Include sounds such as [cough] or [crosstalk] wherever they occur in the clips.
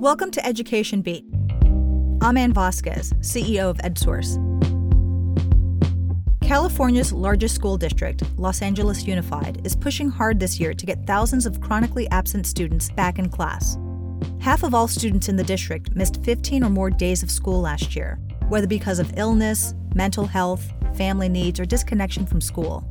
Welcome to Education Beat. I'm Ann Vasquez, CEO of EdSource. California's largest school district, Los Angeles Unified, is pushing hard this year to get thousands of chronically absent students back in class. Half of all students in the district missed 15 or more days of school last year, whether because of illness, mental health, family needs, or disconnection from school.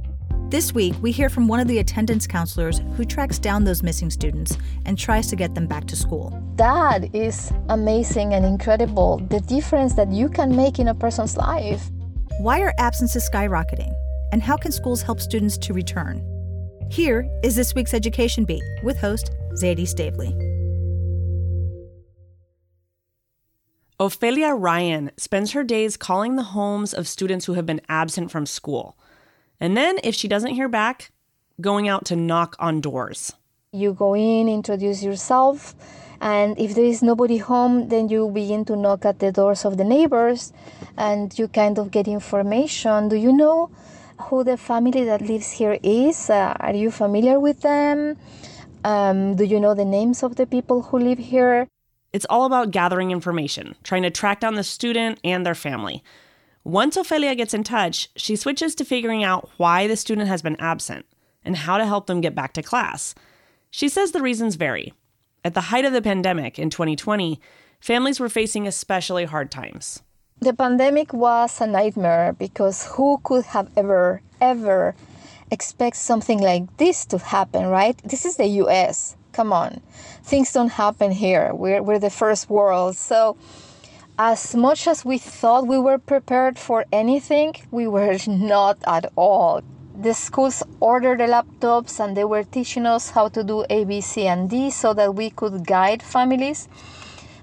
This week, we hear from one of the attendance counselors who tracks down those missing students and tries to get them back to school. That is amazing and incredible, the difference that you can make in a person's life. Why are absences skyrocketing? And how can schools help students to return? Here is this week's Education Beat with host Zaidee Stavely. Ophelia Ryan spends her days calling the homes of students who have been absent from school. And then, if she doesn't hear back, going out to knock on doors. You go in, introduce yourself, and if there is nobody home, then you begin to knock at the doors of the neighbors and you kind of get information. Do you know who the family that lives here is? Uh, are you familiar with them? Um, do you know the names of the people who live here? It's all about gathering information, trying to track down the student and their family. Once Ophelia gets in touch, she switches to figuring out why the student has been absent and how to help them get back to class. She says the reasons vary. At the height of the pandemic in 2020, families were facing especially hard times. The pandemic was a nightmare because who could have ever, ever expect something like this to happen, right? This is the US. Come on. Things don't happen here. We're, we're the first world. So, as much as we thought we were prepared for anything, we were not at all. The schools ordered the laptops and they were teaching us how to do A, B, C, and D so that we could guide families.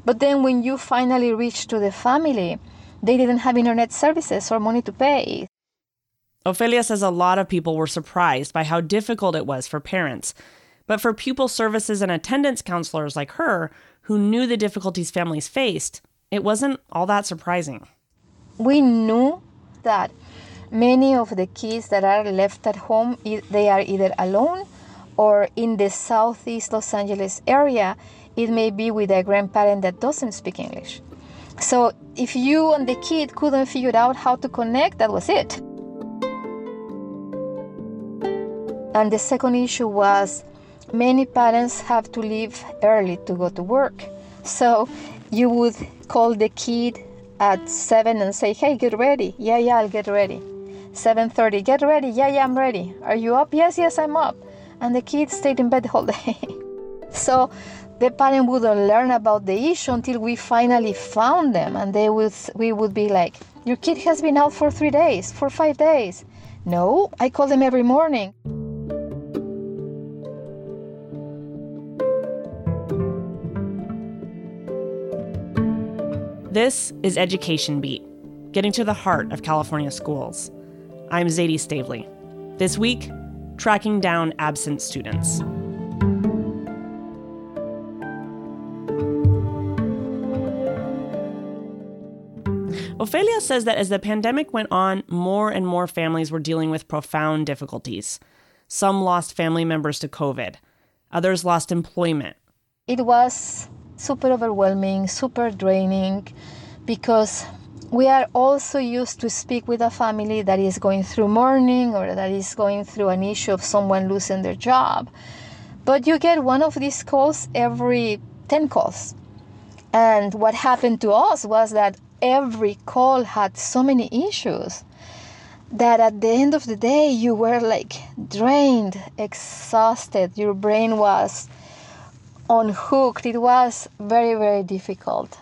But then when you finally reach to the family, they didn't have internet services or money to pay. Ophelia says a lot of people were surprised by how difficult it was for parents. But for pupil services and attendance counselors like her, who knew the difficulties families faced, it wasn't all that surprising. We knew that many of the kids that are left at home they are either alone or in the southeast Los Angeles area it may be with a grandparent that doesn't speak English. So if you and the kid couldn't figure out how to connect, that was it. And the second issue was many parents have to leave early to go to work. So you would call the kid at 7 and say, "Hey, get ready." "Yeah, yeah, I'll get ready." 7:30, "Get ready." "Yeah, yeah, I'm ready." "Are you up?" "Yes, yes, I'm up." And the kid stayed in bed the whole [laughs] day. so the parent wouldn't learn about the issue until we finally found them and they would we would be like, "Your kid has been out for 3 days, for 5 days." "No, I call them every morning." This is Education Beat, getting to the heart of California schools. I'm Zaidee Stavely. This week, tracking down absent students. Ophelia says that as the pandemic went on, more and more families were dealing with profound difficulties. Some lost family members to COVID, others lost employment. It was super overwhelming, super draining, because we are also used to speak with a family that is going through mourning or that is going through an issue of someone losing their job. But you get one of these calls every 10 calls. And what happened to us was that every call had so many issues that at the end of the day you were like drained, exhausted, your brain was unhooked. It was very, very difficult.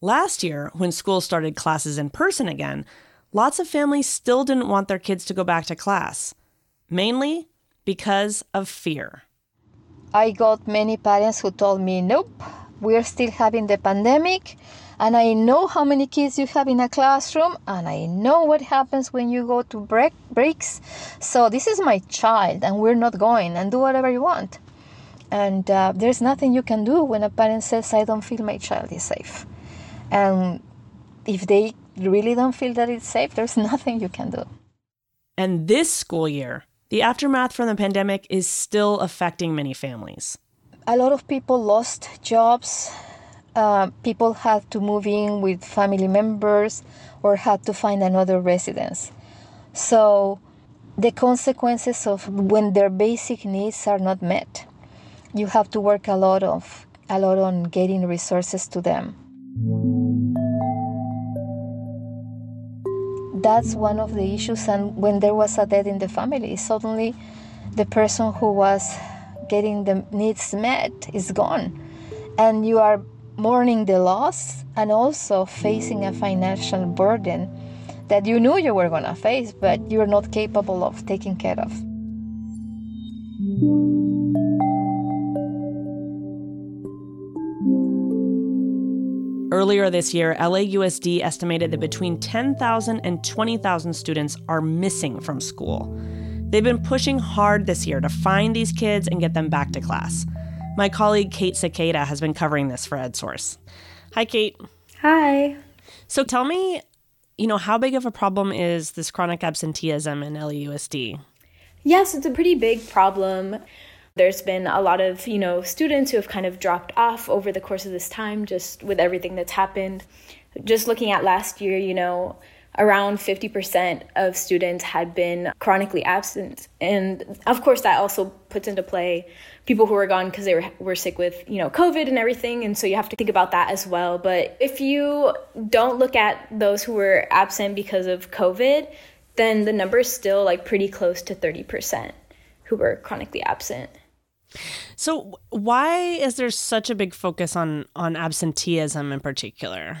Last year, when school started classes in person again, lots of families still didn't want their kids to go back to class, mainly because of fear. I got many parents who told me, nope, we're still having the pandemic, and I know how many kids you have in a classroom, and I know what happens when you go to break breaks. So this is my child, and we're not going, and do whatever you want. And uh, there's nothing you can do when a parent says, I don't feel my child is safe. And if they really don't feel that it's safe, there's [laughs] nothing you can do. And this school year, the aftermath from the pandemic is still affecting many families. A lot of people lost jobs. uh, people had to move in with family members or had to find another residence. So the consequences of when their basic needs are not met, you have to work a lot of a lot on getting resources to them. That's one of the issues and when there was a death in the family, suddenly the person who was getting the needs met is gone and you are mourning the loss and also facing a financial burden that you knew you were going to face, but you're not capable of taking care of. Earlier this year, LAUSD estimated that between 10,000 and 20,000 students are missing from school. They've been pushing hard this year to find these kids and get them back to class. My colleague Kate Sequeira has been covering this for EdSource. Hi, Kate. Hi. So tell me, you know, how big of a problem is this chronic absenteeism in LAUSD? Yes, it's a pretty big problem. There's been a lot of, you know, students who have kind of dropped off over the course of this time just with everything that's happened. Just looking at last year, you know, around 50% of students had been chronically absent. And of course, that also puts into play people who were gone because they were, were sick with, you know, COVID and everything. And so you have to think about that as well. But if you don't look at those who were absent because of COVID, then the number is still like pretty close to 30% who were chronically absent. So why is there such a big focus on on absenteeism in particular?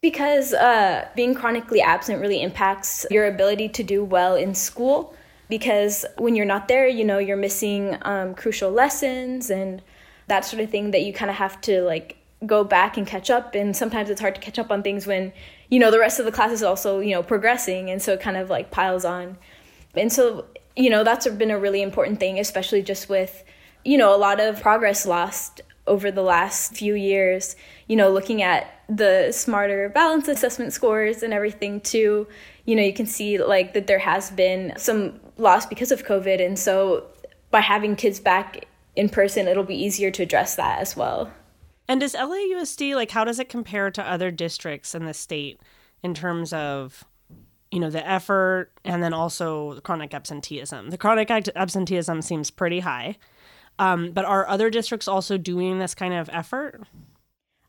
Because uh, being chronically absent really impacts your ability to do well in school. Because when you're not there, you know, you're missing um, crucial lessons and that sort of thing that you kind of have to like go back and catch up. And sometimes it's hard to catch up on things when, you know, the rest of the class is also, you know, progressing. And so it kind of like piles on. And so, you know, that's been a really important thing, especially just with, you know, a lot of progress lost over the last few years, you know, looking at the smarter balance assessment scores and everything too, you know, you can see like that there has been some loss because of COVID. And so by having kids back in person, it'll be easier to address that as well. And does LAUSD, like, how does it compare to other districts in the state in terms of, you know, the effort and then also chronic absenteeism? The chronic absenteeism seems pretty high. Um, but are other districts also doing this kind of effort?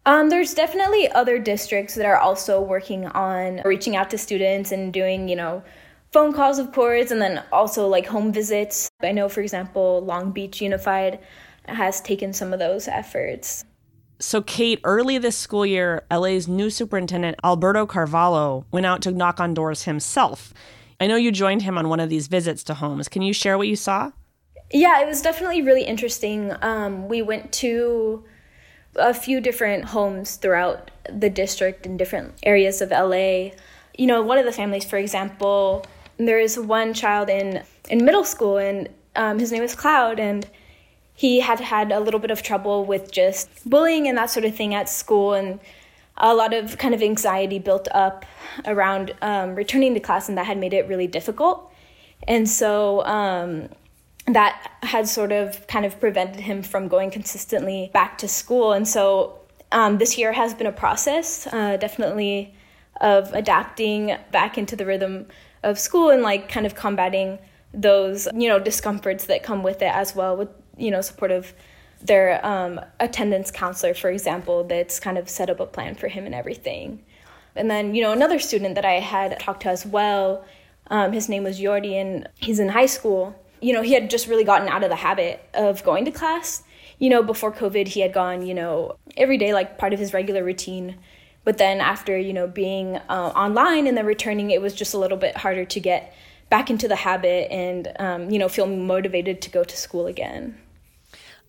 Um, there's definitely other districts that are also working on reaching out to students and doing, you know, phone calls, of course, and then also like home visits. I know, for example, Long Beach Unified has taken some of those efforts. So, Kate, early this school year, LA's new superintendent, Alberto Carvalho, went out to knock on doors himself. I know you joined him on one of these visits to homes. Can you share what you saw? Yeah, it was definitely really interesting. Um, we went to a few different homes throughout the district in different areas of LA. You know, one of the families, for example, there is one child in in middle school, and um, his name is Cloud, and he had had a little bit of trouble with just bullying and that sort of thing at school, and a lot of kind of anxiety built up around um, returning to class, and that had made it really difficult. And so um, that had sort of kind of prevented him from going consistently back to school. And so um, this year has been a process, uh, definitely, of adapting back into the rhythm of school and like kind of combating those, you know, discomforts that come with it as well, with, you know, support of their um, attendance counselor, for example, that's kind of set up a plan for him and everything. And then, you know, another student that I had talked to as well, um, his name was Jordi, and he's in high school you know, he had just really gotten out of the habit of going to class. You know, before COVID, he had gone, you know, every day, like part of his regular routine. But then after, you know, being uh, online and then returning, it was just a little bit harder to get back into the habit and, um, you know, feel motivated to go to school again.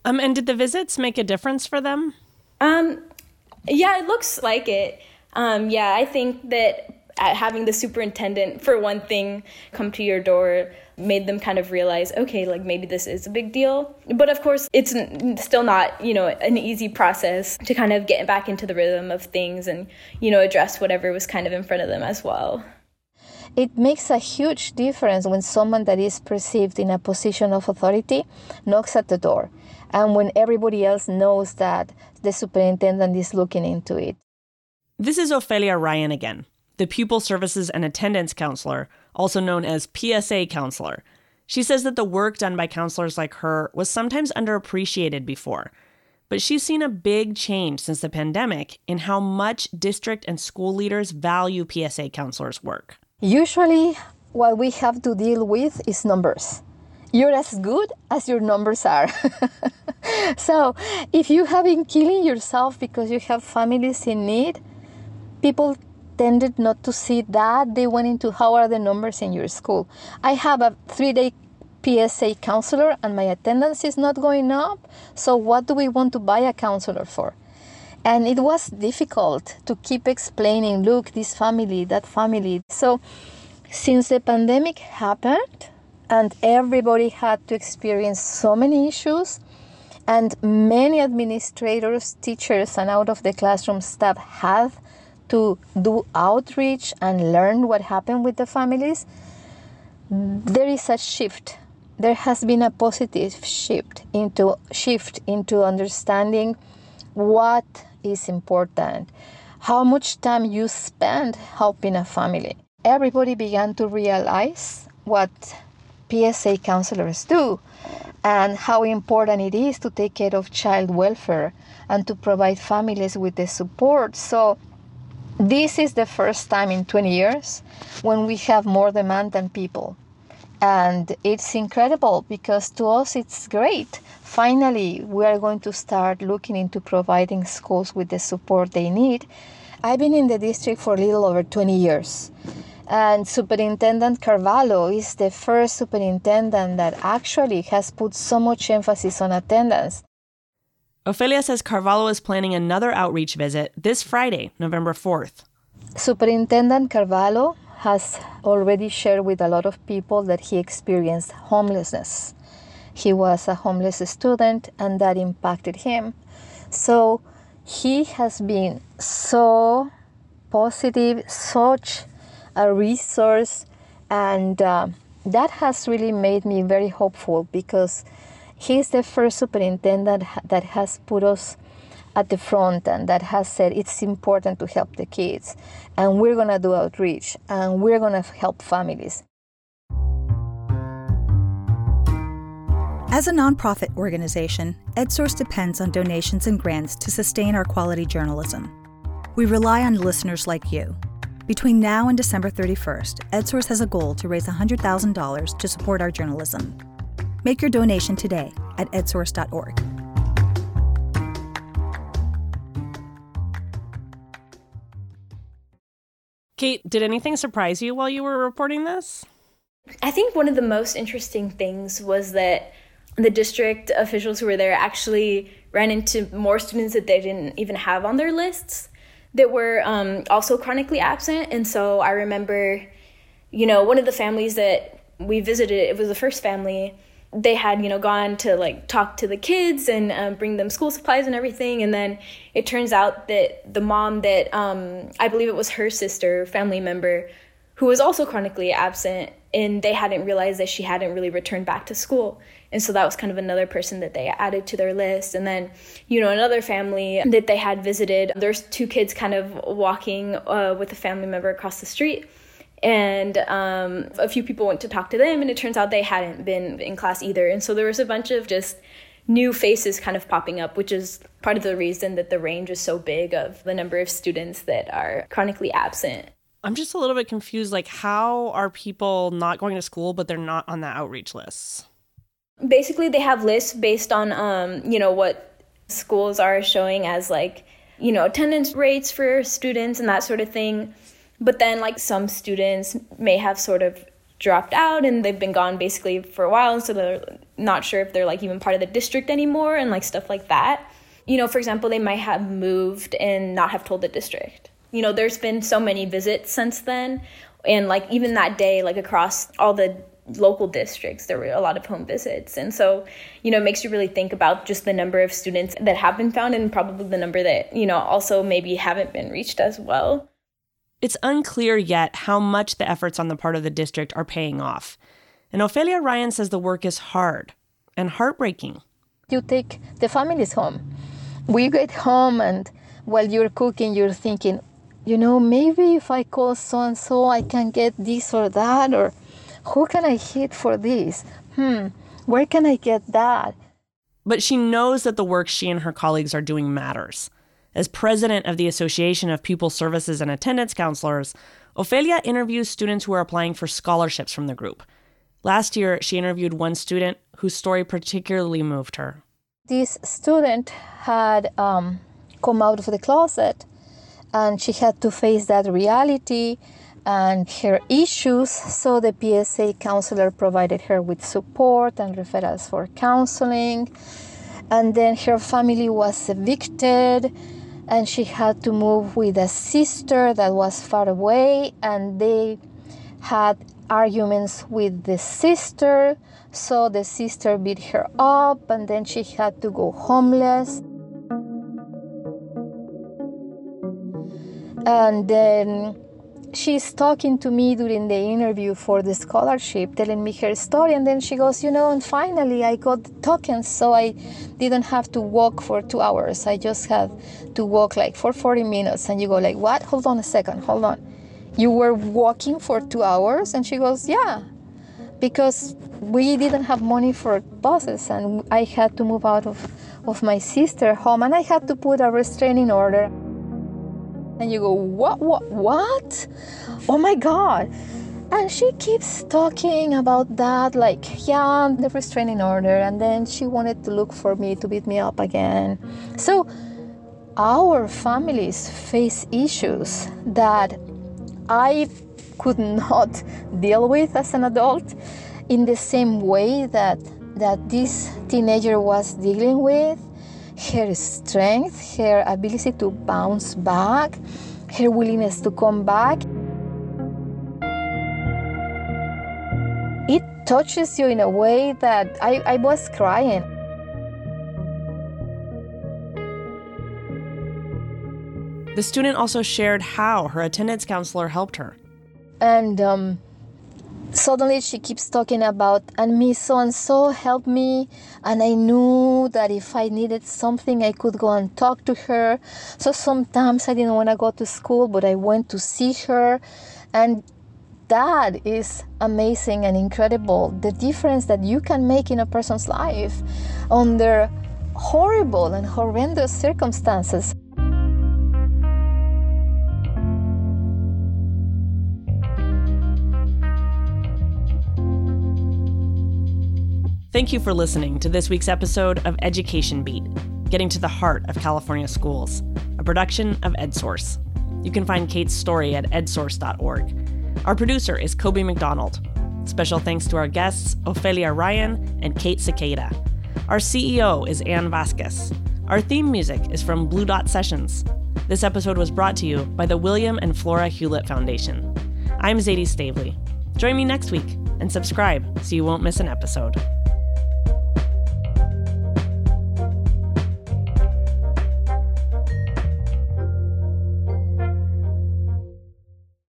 Um, and did the visits make a difference for them? Um, yeah, it looks like it. Um, yeah, I think that having the superintendent, for one thing, come to your door made them kind of realize, okay, like maybe this is a big deal. But of course, it's still not, you know, an easy process to kind of get back into the rhythm of things and, you know, address whatever was kind of in front of them as well. It makes a huge difference when someone that is perceived in a position of authority knocks at the door and when everybody else knows that the superintendent is looking into it. This is Ophelia Ryan again, the pupil services and attendance counselor, also known as PSA counselor. She says that the work done by counselors like her was sometimes underappreciated before. But she's seen a big change since the pandemic in how much district and school leaders value PSA counselors' work. Usually, what we have to deal with is numbers. You're as good as your numbers are. [laughs] so, if you have been killing yourself because you have families in need, people tended not to see that. They went into how are the numbers in your school. I have a three day PSA counselor and my attendance is not going up. So, what do we want to buy a counselor for? And it was difficult to keep explaining look, this family, that family. So, since the pandemic happened and everybody had to experience so many issues, and many administrators, teachers, and out of the classroom staff had to do outreach and learn what happened with the families, there is a shift. There has been a positive shift into shift into understanding what is important, how much time you spend helping a family. Everybody began to realize what PSA counselors do and how important it is to take care of child welfare and to provide families with the support. So this is the first time in 20 years when we have more demand than people. And it's incredible because to us it's great. Finally, we are going to start looking into providing schools with the support they need. I've been in the district for a little over 20 years. And Superintendent Carvalho is the first superintendent that actually has put so much emphasis on attendance. Ophelia says Carvalho is planning another outreach visit this Friday, November 4th. Superintendent Carvalho has already shared with a lot of people that he experienced homelessness. He was a homeless student and that impacted him. So he has been so positive, such a resource, and uh, that has really made me very hopeful because He's the first superintendent that has put us at the front and that has said it's important to help the kids and we're going to do outreach and we're going to help families. As a nonprofit organization, EdSource depends on donations and grants to sustain our quality journalism. We rely on listeners like you. Between now and December 31st, EdSource has a goal to raise $100,000 to support our journalism. Make your donation today at edsource.org. Kate, did anything surprise you while you were reporting this? I think one of the most interesting things was that the district officials who were there actually ran into more students that they didn't even have on their lists that were um, also chronically absent. And so I remember, you know, one of the families that we visited, it was the first family they had you know gone to like talk to the kids and um, bring them school supplies and everything. And then it turns out that the mom that um, i believe it was her sister family member who was also chronically absent and they hadn't realized that she hadn't really returned back to school. And so that was kind of another person that they added to their list. And then you know another family that they had visited there's two kids kind of walking uh, with a family member across the street and um, a few people went to talk to them and it turns out they hadn't been in class either. And so there was a bunch of just new faces kind of popping up which is part of the reason that the range is so big of the number of students that are chronically absent. I'm just a little bit confused like how are people not going to school but they're not on the outreach lists? Basically they have lists based on um, you know what schools are showing as like you know attendance rates for students and that sort of thing but then, like, some students may have sort of dropped out and they've been gone basically for a while, and so they're not sure if they're like even part of the district anymore and like stuff like that. You know, for example, they might have moved and not have told the district. You know, there's been so many visits since then, and like even that day, like across all the local districts there were a lot of home visits and so you know it makes you really think about just the number of students that have been found and probably the number that you know also maybe haven't been reached as well it's unclear yet how much the efforts on the part of the district are paying off. And Ophelia Ryan says the work is hard and heartbreaking. You take the families home. We get home, and while you're cooking, you're thinking, you know, maybe if I call so and so, I can get this or that, or who can I hit for this? Hmm, where can I get that? But she knows that the work she and her colleagues are doing matters. As president of the Association of Pupil Services and Attendance Counselors, Ophelia interviews students who are applying for scholarships from the group. Last year, she interviewed one student whose story particularly moved her. This student had um, come out of the closet and she had to face that reality and her issues. So the PSA counselor provided her with support and referrals for counseling. And then her family was evicted and she had to move with a sister that was far away and they had arguments with the sister. So the sister beat her up and then she had to go homeless. And then she's talking to me during the interview for the scholarship, telling me her story, and then she goes, You know, and finally I got the tokens, so I didn't have to walk for two hours. I just had to walk like for 40 minutes. And you go, like, what? Hold on a second, hold on. You were walking for two hours? And she goes, Yeah. Because we didn't have money for buses and I had to move out of, of my sister home and I had to put a restraining order and you go what what what? Oh my god. And she keeps talking about that like yeah the restraining order. And then she wanted to look for me to beat me up again. So our families face issues that i could not [laughs] deal with as an adult in the same way that that this teenager was dealing with her strength, her ability to bounce back, her willingness to come back. It touches you in a way that I, I was crying. The student also shared how her attendance counselor helped her. And um, suddenly she keeps talking about and me so and so helped me. And i knew that if i needed something i could go and talk to her. So sometimes i didn't want to go to school but i went to see her. And that is amazing and incredible the difference that you can make in a person's life under horrible and horrendous circumstances Thank you for listening to this week's episode of Education Beat, getting to the heart of California schools, a production of EdSource. You can find Kate's story at edsource.org. Our producer is Coby McDonald. Special thanks to our guests, Ofelia Ryan and Kate Sequeira. Our CEO is Ann Vasquez. Our theme music is from Blue Dot Sessions. This episode was brought to you by the William and Flora Hewlett Foundation. I'm Zaidee Stavely. Join me next week and subscribe so you won't miss an episode.